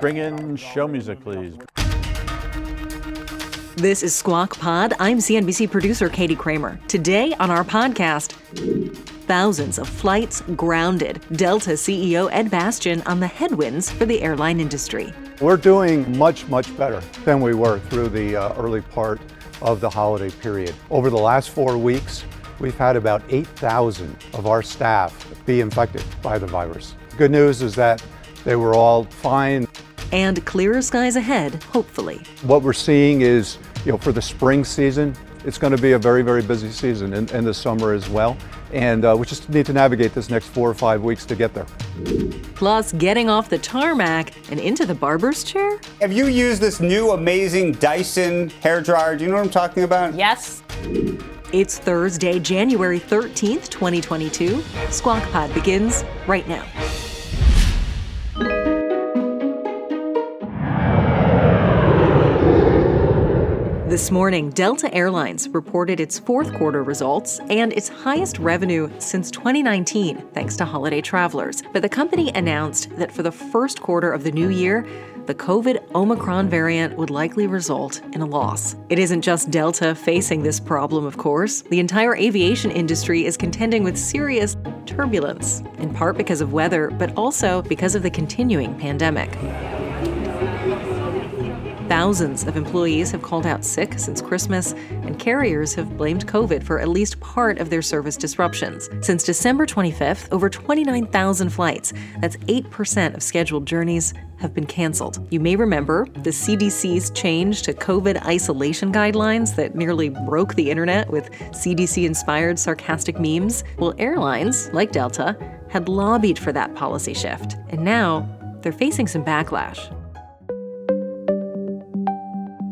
Bring in show music, please. This is Squawk Pod. I'm CNBC producer Katie Kramer. Today on our podcast, thousands of flights grounded. Delta CEO Ed Bastian on the headwinds for the airline industry. We're doing much, much better than we were through the uh, early part of the holiday period. Over the last four weeks, we've had about 8,000 of our staff be infected by the virus. Good news is that they were all fine. And clearer skies ahead, hopefully. What we're seeing is, you know, for the spring season, it's going to be a very, very busy season and, and the summer as well. And uh, we just need to navigate this next four or five weeks to get there. Plus, getting off the tarmac and into the barber's chair? Have you used this new amazing Dyson hair dryer? Do you know what I'm talking about? Yes. It's Thursday, January 13th, 2022. Squawk Pod begins right now. This morning, Delta Airlines reported its fourth quarter results and its highest revenue since 2019, thanks to holiday travelers. But the company announced that for the first quarter of the new year, the COVID Omicron variant would likely result in a loss. It isn't just Delta facing this problem, of course. The entire aviation industry is contending with serious turbulence, in part because of weather, but also because of the continuing pandemic. Thousands of employees have called out sick since Christmas, and carriers have blamed COVID for at least part of their service disruptions. Since December 25th, over 29,000 flights, that's 8% of scheduled journeys, have been canceled. You may remember the CDC's change to COVID isolation guidelines that nearly broke the internet with CDC inspired sarcastic memes. Well, airlines, like Delta, had lobbied for that policy shift, and now they're facing some backlash.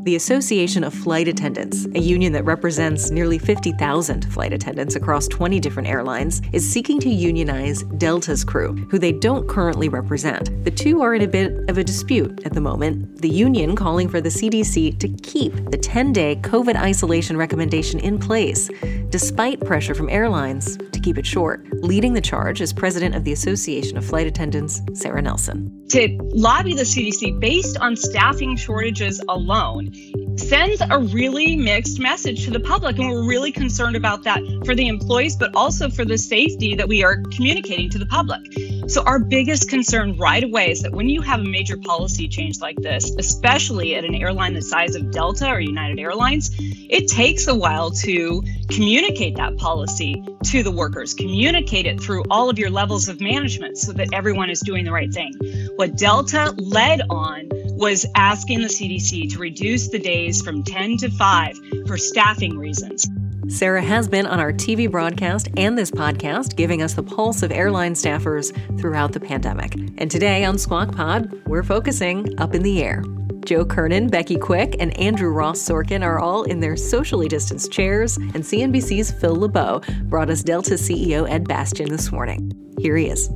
The Association of Flight Attendants, a union that represents nearly 50,000 flight attendants across 20 different airlines, is seeking to unionize Delta's crew, who they don't currently represent. The two are in a bit of a dispute at the moment, the union calling for the CDC to keep the 10 day COVID isolation recommendation in place, despite pressure from airlines to keep it short. Leading the charge is president of the Association of Flight Attendants, Sara Nelson. To lobby the CDC based on staffing shortages alone sends a really mixed message to the public. And we're really concerned about that for the employees, but also for the safety that we are communicating to the public. So, our biggest concern right away is that when you have a major policy change like this, especially at an airline the size of Delta or United Airlines, it takes a while to communicate that policy to the workers, communicate it through all of your levels of management so that everyone is doing the right thing. What Delta led on was asking the CDC to reduce the days from 10 to 5 for staffing reasons. Sara has been on our TV broadcast and this podcast, giving us the pulse of airline staffers throughout the pandemic. And today on Squawk Pod, we're focusing up in the air. Joe Kernan, Becky Quick, and Andrew Ross Sorkin are all in their socially distanced chairs, and CNBC's Phil LeBeau brought us Delta CEO Ed Bastian this morning. Here he is.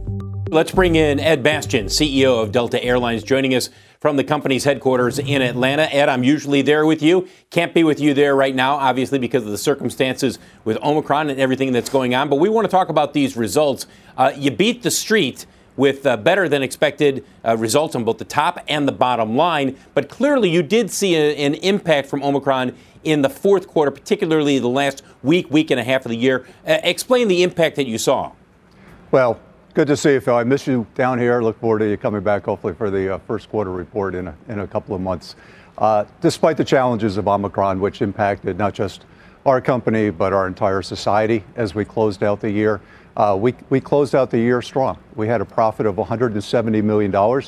Let's bring in Ed Bastian, CEO of Delta Airlines, joining us from the company's headquarters in Atlanta. Ed, I'm usually there with you. Can't be with you there right now, obviously, because of the circumstances with Omicron and everything that's going on. But we want to talk about these results. Uh, you beat the street with uh, better than expected uh, results on both the top and the bottom line. But clearly, you did see a, an impact from Omicron in the fourth quarter, particularly the last week, week and a half of the year. Uh, explain the impact that you saw. Well, Good to see you, Phil. I miss you down here. Look forward to you coming back, hopefully, for the uh, first quarter report in a, in a couple of months. Uh, despite the challenges of Omicron, which impacted not just our company, but our entire society as we closed out the year, uh, we, we closed out the year strong. We had a profit of $170 million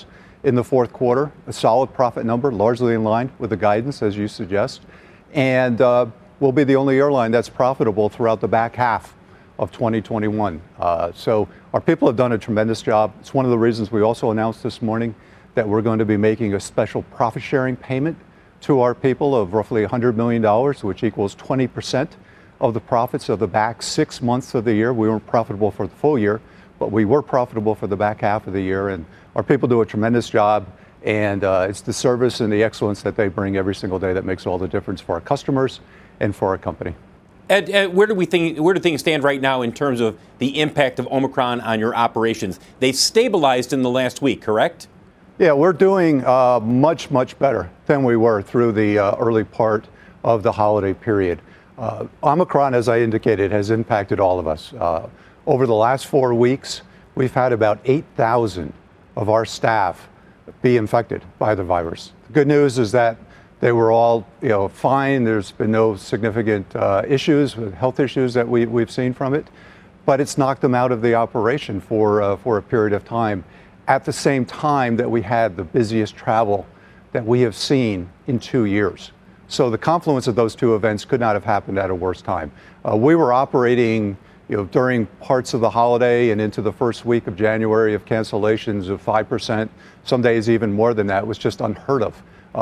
in the fourth quarter, a solid profit number, largely in line with the guidance, as you suggest. And uh, we'll be the only airline that's profitable throughout the back half of 2021. Uh, so our people have done a tremendous job. It's one of the reasons we also announced this morning that we're going to be making a special profit sharing payment to our people of roughly $100 million, which equals 20% of the profits of the back six months of the year. We weren't profitable for the full year, but we were profitable for the back half of the year. And our people do a tremendous job. And uh, it's the service and the excellence that they bring every single day that makes all the difference for our customers and for our company. Ed, Ed, where do we think where do things stand right now in terms of the impact of Omicron on your operations? They've stabilized in the last week, correct? Yeah, we're doing uh, much much better than we were through the uh, early part of the holiday period. Uh, Omicron, as I indicated, has impacted all of us. Uh, over the last four weeks, we've had about 8,000 of our staff be infected by the virus. The good news is that they were all, you know, fine. There's been no significant uh, issues, health issues that we, we've seen from it, but it's knocked them out of the operation for uh, for a period of time. At the same time that we had the busiest travel that we have seen in two years. So the confluence of those two events could not have happened at a worse time. Uh, we were operating you know, during parts of the holiday and into the first week of January of cancellations of 5%, some days even more than that, was just unheard of uh,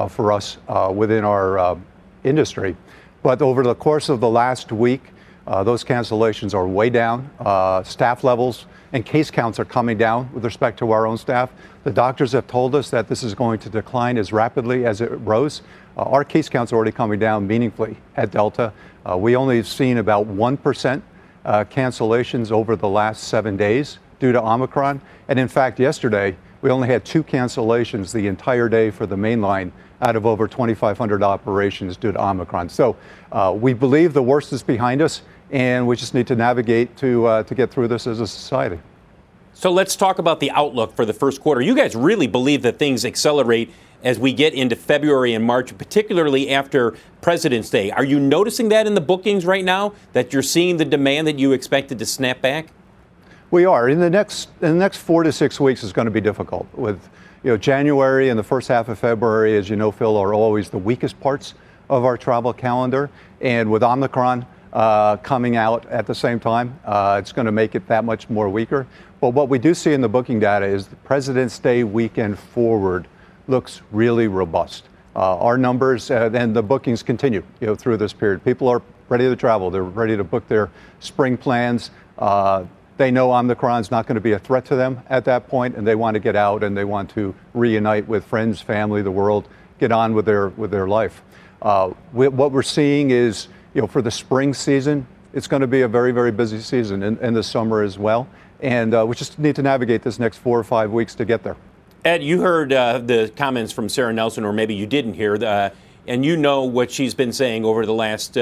for us uh, within our uh, industry. But over the course of the last week, uh, those cancellations are way down. Uh, staff levels and case counts are coming down with respect to our own staff. The doctors have told us that this is going to decline as rapidly as it rose. Uh, our case counts are already coming down meaningfully at Delta. we only have seen about 1% uh, cancellations over the last seven days due to Omicron. And in fact, yesterday, we only had two cancellations the entire day for the main line out of over 2,500 operations due to Omicron. So uh, we believe the worst is behind us, and we just need to navigate to, uh, to get through this as a society. So let's talk about the outlook for the first quarter. You guys really believe that things accelerate as we get into February and March, particularly after President's Day. Are you noticing that in the bookings right now, that you're seeing the demand that you expected to snap back? We are. In the next in the next four to six weeks is going to be difficult. With you know January and the first half of February, as you know, Phil, are always the weakest parts of our travel calendar. And with Omicron uh, coming out at the same time, uh, it's going to make it that much more weaker. But what we do see in the booking data is the President's Day weekend forward looks really robust. Uh, our numbers uh, and the bookings continue you know, through this period. People are ready to travel. They're ready to book their spring plans. Uh, they know Omicron's not going to be a threat to them at that point, and they want to get out and they want to reunite with friends, family, the world, get on with their with their life. Uh, what we're seeing is, you know, for the spring season, it's going to be a very very busy season, and, the summer as well. And uh, we just need to navigate this next four or five weeks to get there. Ed, you heard uh, the comments from Sara Nelson, or maybe you didn't hear, uh, and you know what she's been saying over the last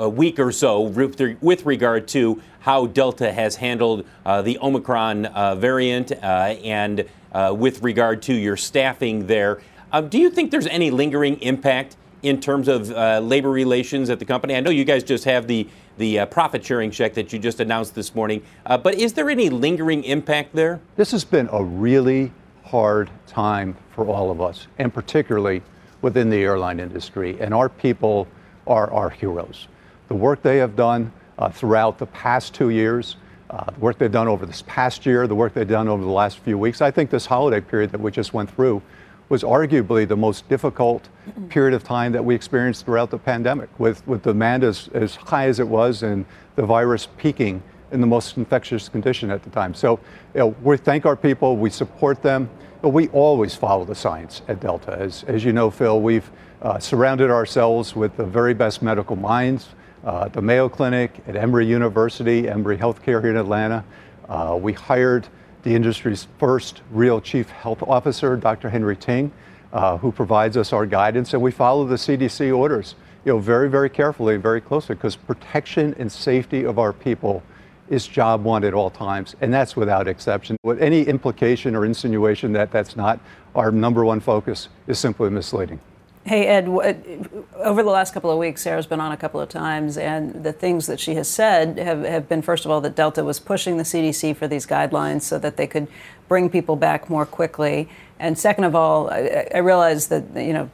uh, week or so with regard to how Delta has handled uh, the Omicron uh, variant uh, and with regard to your staffing there. Um, do you think there's any lingering impact in terms of labor relations at the company? I know you guys just have the the profit sharing check that you just announced this morning, but is there any lingering impact there? This has been a really hard time for all of us, and particularly within the airline industry. And our people are our heroes. The work they have done uh, throughout the past two years, uh, the work they've done over this past year, the work they've done over the last few weeks. I think this holiday period that we just went through was arguably the most difficult period of time that we experienced throughout the pandemic, with, with demand as, as high as it was and the virus peaking in the most infectious condition at the time. So you know, we thank our people, we support them, but we always follow the science at Delta. As, as you know, Phil, we've uh, surrounded ourselves with the very best medical minds. Uh, the Mayo Clinic, at Emory University, Emory Healthcare here in Atlanta. Uh, we hired the industry's first real chief health officer, Dr. Henry Ting, uh, who provides us our guidance, and we follow the CDC orders, you know, very, very carefully, very closely, because protection and safety of our people is job one at all times, and that's without exception. With any implication or insinuation that that's not our number one focus is simply misleading. Hey, Ed, over the last couple of weeks, Sara's been on a couple of times, and the things that she has said have, have been, first of all, that Delta was pushing the CDC for these guidelines so that they could bring people back more quickly. And second of all, I, I realize that, you know,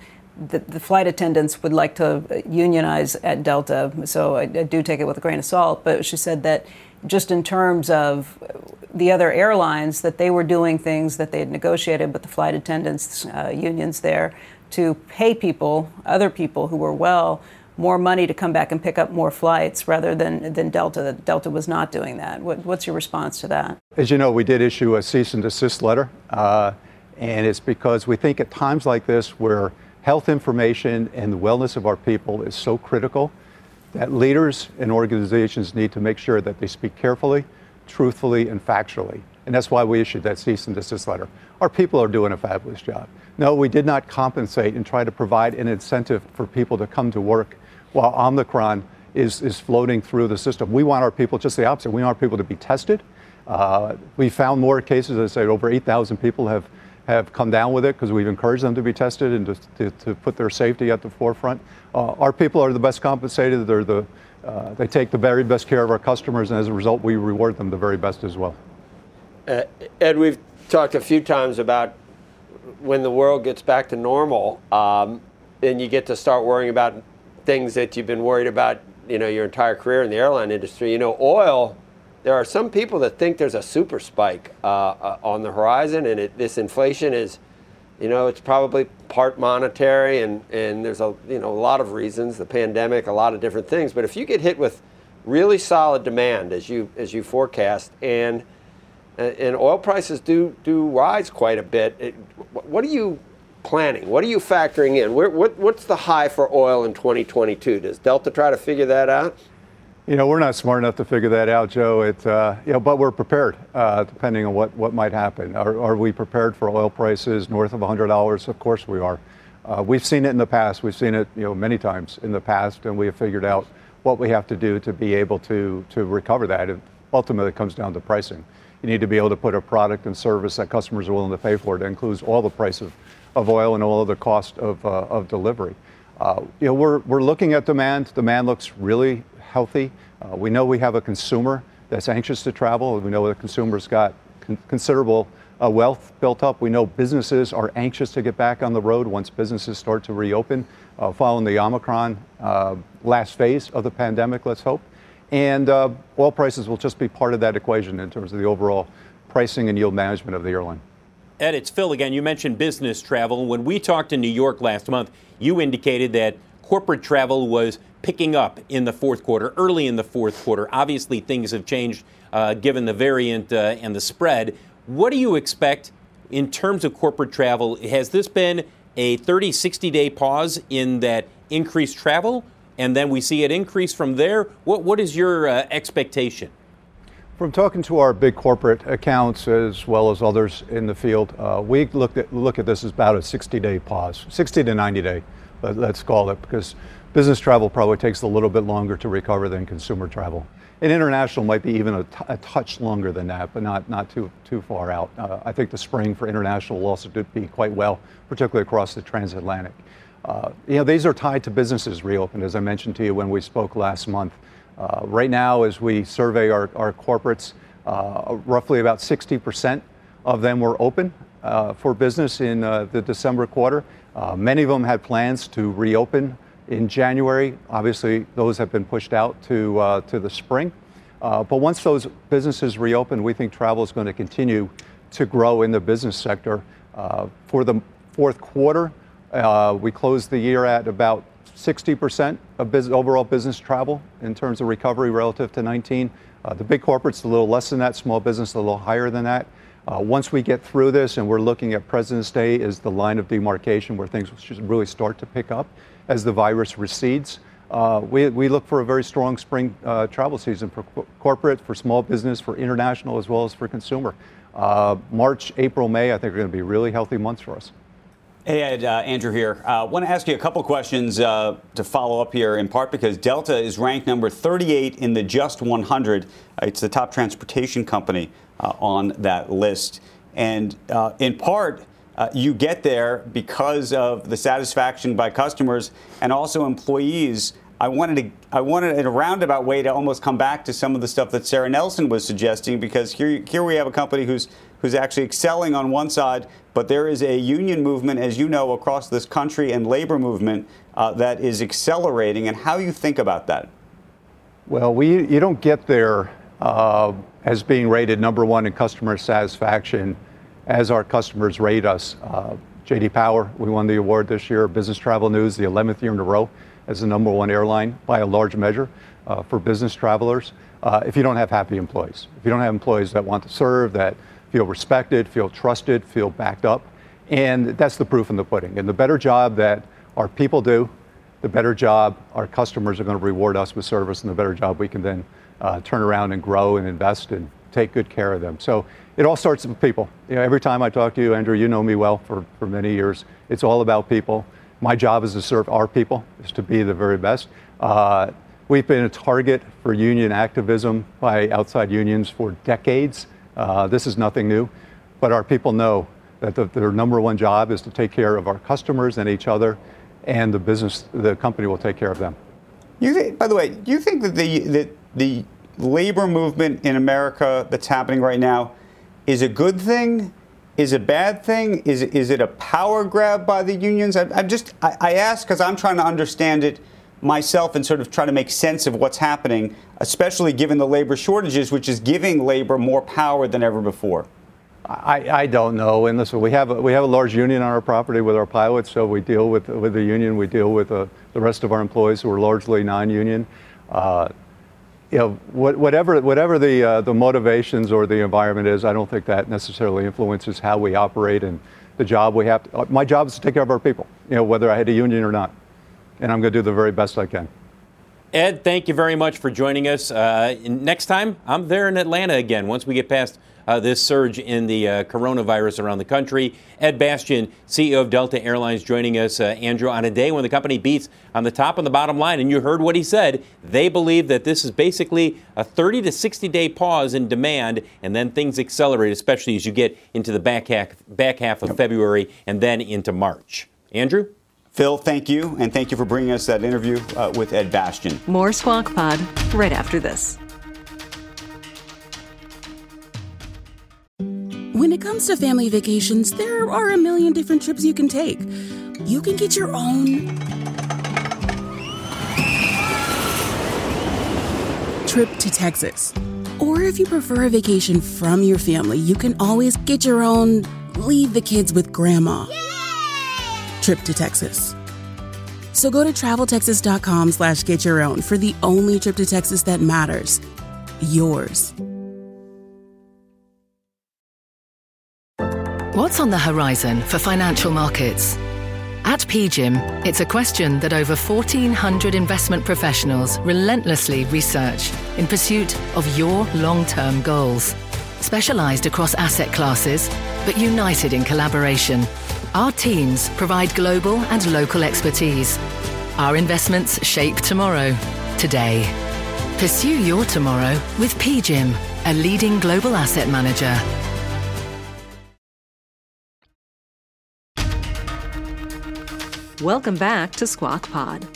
the, the, flight attendants would like to unionize at Delta, so I, I, do take it with a grain of salt. But she said that just in terms of the other airlines, that they were doing things that they had negotiated with the flight attendants uh, unions there to pay people, other people who were well, more money to come back and pick up more flights rather than, than Delta. Delta was not doing that. What, what's your response to that? As you know, we did issue a cease and desist letter, uh, and it's because we think at times like this where health information and the wellness of our people is so critical that leaders and organizations need to make sure that they speak carefully, truthfully, and factually. And that's why we issued that cease and desist letter. Our people are doing a fabulous job. No, we did not compensate and try to provide an incentive for people to come to work while Omicron is, is floating through the system. We want our people just the opposite. We want our people to be tested. Uh, we found more cases, as I said, over 8,000 people have have come down with it because we've encouraged them to be tested and to, to, to put their safety at the forefront. Uh, our people are the best compensated. They're the, uh, they take the very best care of our customers, and as a result, we reward them the very best as well. Uh, Ed, we've talked a few times about when the world gets back to normal, um, and you get to start worrying about things that you've been worried about, you know, your entire career in the airline industry. You know, oil there are some people that think there's a super spike uh, uh, on the horizon, and it, this inflation is, you know, it's probably part monetary, and, and there's a you know a lot of reasons, the pandemic, a lot of different things. But if you get hit with really solid demand as you as you forecast, and and oil prices do do rise quite a bit, it, what are you planning? What are you factoring in? Where, what, what's the high for oil in 2022? Does Delta try to figure that out? You know, we're not smart enough to figure that out, Joe. It, uh, you know, but we're prepared, uh, depending on what, what might happen. Are, are, we prepared for oil prices north of $100? Of course we are. Uh, we've seen it in the past. We've seen it, you know, many times in the past, and we have figured out what we have to do to be able to to recover that. Ultimately it comes down to pricing. You need to be able to put a product and service that customers are willing to pay for. That includes all the price of, of oil and all of the cost of, uh, of delivery. Uh, you know, we're, we're looking at demand. Demand looks really healthy. Uh, we know we have a consumer that's anxious to travel. We know the consumer's got con- considerable uh, wealth built up. We know businesses are anxious to get back on the road once businesses start to reopen uh, following the Omicron uh, last phase of the pandemic, let's hope. And uh, oil prices will just be part of that equation in terms of the overall pricing and yield management of the airline. Ed, it's Phil again. You mentioned business travel. When we talked in New York last month, you indicated that corporate travel was picking up in the fourth quarter, early in the fourth quarter. Obviously, things have changed uh, given the variant uh, and the spread. What do you expect in terms of corporate travel? Has this been a 30, 60 day pause in that increased travel? And then we see it increase from there. What, what is your uh, expectation? From talking to our big corporate accounts as well as others in the field, uh, we look at, look at this as about a 60 day pause, 60 to 90 day, let's call it, because Business travel probably takes a little bit longer to recover than consumer travel. And international might be even a, t- a touch longer than that, but not, not too, too far out. Uh, I think the spring for international will also be quite well, particularly across the transatlantic. Uh, you know, these are tied to businesses reopened, as I mentioned to you when we spoke last month. Uh, right now, as we survey our, corporates, uh, roughly about 60% of them were open for business in the December quarter. many of them had plans to reopen in January. Obviously, those have been pushed out to, to the spring. But once those businesses reopen, we think travel is going to continue to grow in the business sector. For the fourth quarter, uh, we closed the year at about 60% of business, overall business travel in terms of recovery relative to 19. Uh, the big corporates a little less than that, small business a little higher than that. Uh, once we get through this and we're looking at President's Day as the line of demarcation where things should really start to pick up as the virus recedes, uh, we, we look for a very strong spring uh, travel season for co- corporate, for small business, for international, as well as for consumer. Uh, March, April, May, I think are going to be really healthy months for us. Hey, Ed, uh, Andrew here. I uh, want to ask you a couple questions uh, to follow up here, in part because Delta is ranked number 38 in the Just 100. Uh, it's the top transportation company uh, on that list. And uh, in part, you get there because of the satisfaction by customers and also employees. I wanted to, I wanted in a roundabout way to almost come back to some of the stuff that Sara Nelson was suggesting because here, here we have a company who's who's actually excelling on one side, but there is a union movement, as you know, across this country and labor movement uh, that is accelerating, and how you think about that. Well, we, you don't get there uh, as being rated number one in customer satisfaction as our customers rate us. Uh, JD Power, we won the award this year. Business Travel News, the 11th year in a row as the number one airline by a large measure uh, for business travelers. Uh, if you don't have happy employees, if you don't have employees that want to serve, that feel respected, feel trusted, feel backed up, and that's the proof in the pudding. And the better job that our people do, the better job our customers are going to reward us with service, and the better job we can then uh, turn around and grow and invest and take good care of them. So it all starts with people. You know, every time I talk to you, Andrew, you know me well for, for many years. It's all about people. My job is to serve our people, is to be the very best. Uh, we've been a target for union activism by outside unions for decades. Uh, this is nothing new, but our people know that the, their number one job is to take care of our customers and each other, and the business, the company will take care of them. You by the way, do you think that the that the labor movement in America that's happening right now is a good thing? Is a bad thing? Is, is it a power grab by the unions? I, am just, I, I ask because I'm trying to understand it myself and sort of try to make sense of what's happening, especially given the labor shortages, which is giving labor more power than ever before. I, I don't know. And listen, we have a, we have a large union on our property with our pilots, so we deal with with the union. We deal with uh, the rest of our employees who are largely non-union. Uh, you know, whatever whatever the uh, the motivations or the environment is, I don't think that necessarily influences how we operate and the job we have. To, uh, my job is to take care of our people, you know, whether I had a union or not, and I'm going to do the very best I can. Ed, thank you very much for joining us. Uh, next time, I'm there in Atlanta again. Once we get past uh, this surge in the uh, coronavirus around the country. Ed Bastian, CEO of Delta Airlines, joining us, uh, Andrew, on a day when the company beats on the top and the bottom line. And you heard what he said. They believe that this is basically a 30 to 60 day pause in demand, and then things accelerate, especially as you get into the back half, back half of February and then into March. Andrew? Phil, thank you, and thank you for bringing us that interview uh, with Ed Bastian. More Squawk Pod right after this. When it comes to family vacations, there are a million different trips you can take. You can get your own trip to Texas. Or if you prefer a vacation from your family, you can always get your own leave the kids with grandma trip to Texas. So go to traveltexas.com slash get your own for the only trip to Texas that matters. Yours. What's on the horizon for financial markets? At PGIM, it's a question that over 1,400 investment professionals relentlessly research in pursuit of your long term goals. Specialized across asset classes, but united in collaboration, our teams provide global and local expertise. Our investments shape tomorrow, today. Pursue your tomorrow with PGIM, a leading global asset manager. Welcome back to Squawk Pod.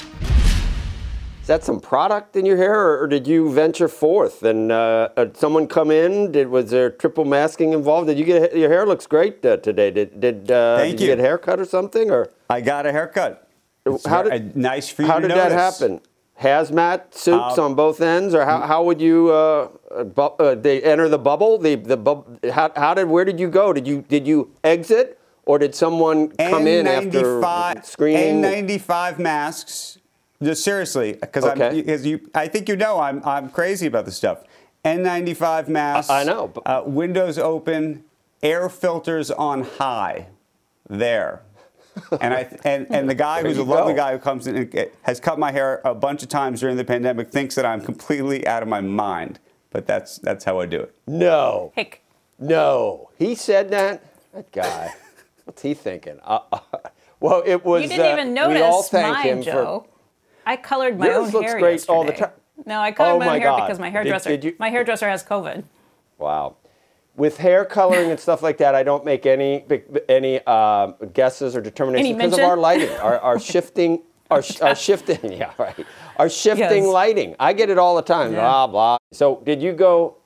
Is that some product in your hair, or, or did you venture forth? And uh, did someone come in? Did was there triple masking involved? Did you get your hair looks great uh, today? Did did, uh, did you. you. get a haircut or something? Or I got a haircut. It's how did nice for you How did that happen? Hazmat suits Um, on both ends, or how, how would you uh, uh, uh, they enter the bubble? The the bub- how, how did where did you go? Did you did you exit, or did someone come in after N95 screening? N95 masks. Just seriously, because Okay. I'm because you. I think you know I'm I'm crazy about this stuff. N95 masks. I- I know, but- Uh, windows open, air filters on high. There. and I and, and the guy There who's a lovely go. guy who comes in and has cut my hair a bunch of times during the pandemic thinks that I'm completely out of my mind. But that's that's how I do it. No. Hick. No, he said that. That guy. What's he thinking? Uh, uh, well, it was. You didn't uh, even we all notice thank mine, him Joe. for. I colored my Yours own looks hair great yesterday. all the time. No, I colored Oh my, my own hair God. because my hairdresser did you- my hairdresser has COVID. Wow. With hair coloring and stuff like that, I don't make any any um guesses or determinations because of our lighting, our, our shifting, our, our shifting. Yeah, right. Our shifting Yes. lighting. I get it all the time. Yeah. Blah blah. So, did you go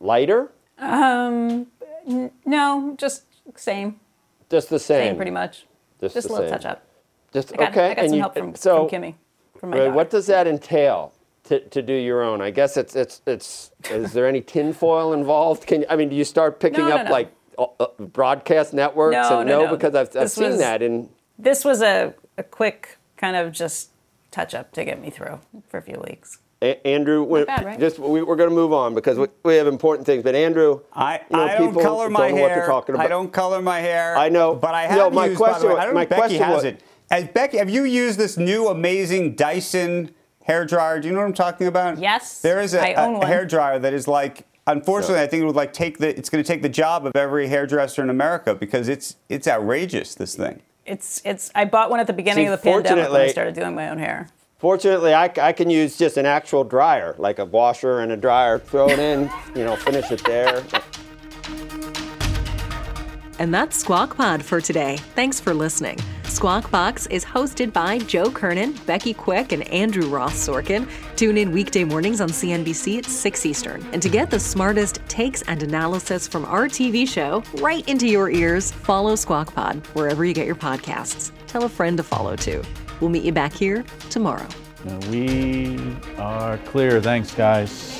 lighter? Um, n- no, just same. Just the same. Same, pretty much. Just Just, the a little same. touch up. Just I got, okay. I got and some you, help from, so, from Kimmy, Right, daughter. what does that entail to, to do your own? I guess it's it's it's. is there any tinfoil involved? Can I mean, do you start picking No, no, up no. like uh, broadcast networks? No, and no, no. because I've, I've seen was- that in. This was a, a quick kind of just touch up to get me through for a few weeks. A- Andrew, we, bad, right? just we, we're going to move on because we, we have important things. But Andrew, I, you know, I don't people color my don't know what hair. they're talking about. I don't color my hair. I know, but I have No, my used. by the question- way, I don't my Becky question has was- it. Has Becky, have you used this new amazing Dyson hair dryer? Do you know what I'm talking about? Yes, There is a, I own a one. hair dryer that is like. Unfortunately, I think it would like take the. It's going to take the job of every hairdresser in America because it's it's outrageous. This thing. It's it's. I bought one at the beginning See, of the pandemic when I started doing my own hair. Fortunately, I, I can use just an actual dryer, like a washer and a dryer. Throw it in, you know, finish it there. And that's Squawk Pod for today. Thanks for listening. Squawk Box is hosted by Joe Kernan, Becky Quick, and Andrew Ross Sorkin. Tune in weekday mornings on CNBC at 6 Eastern. And to get the smartest takes and analysis from our TV show right into your ears, follow Squawk Pod wherever you get your podcasts. Tell a friend to follow too. We'll meet you back here tomorrow. We are clear. Thanks, guys.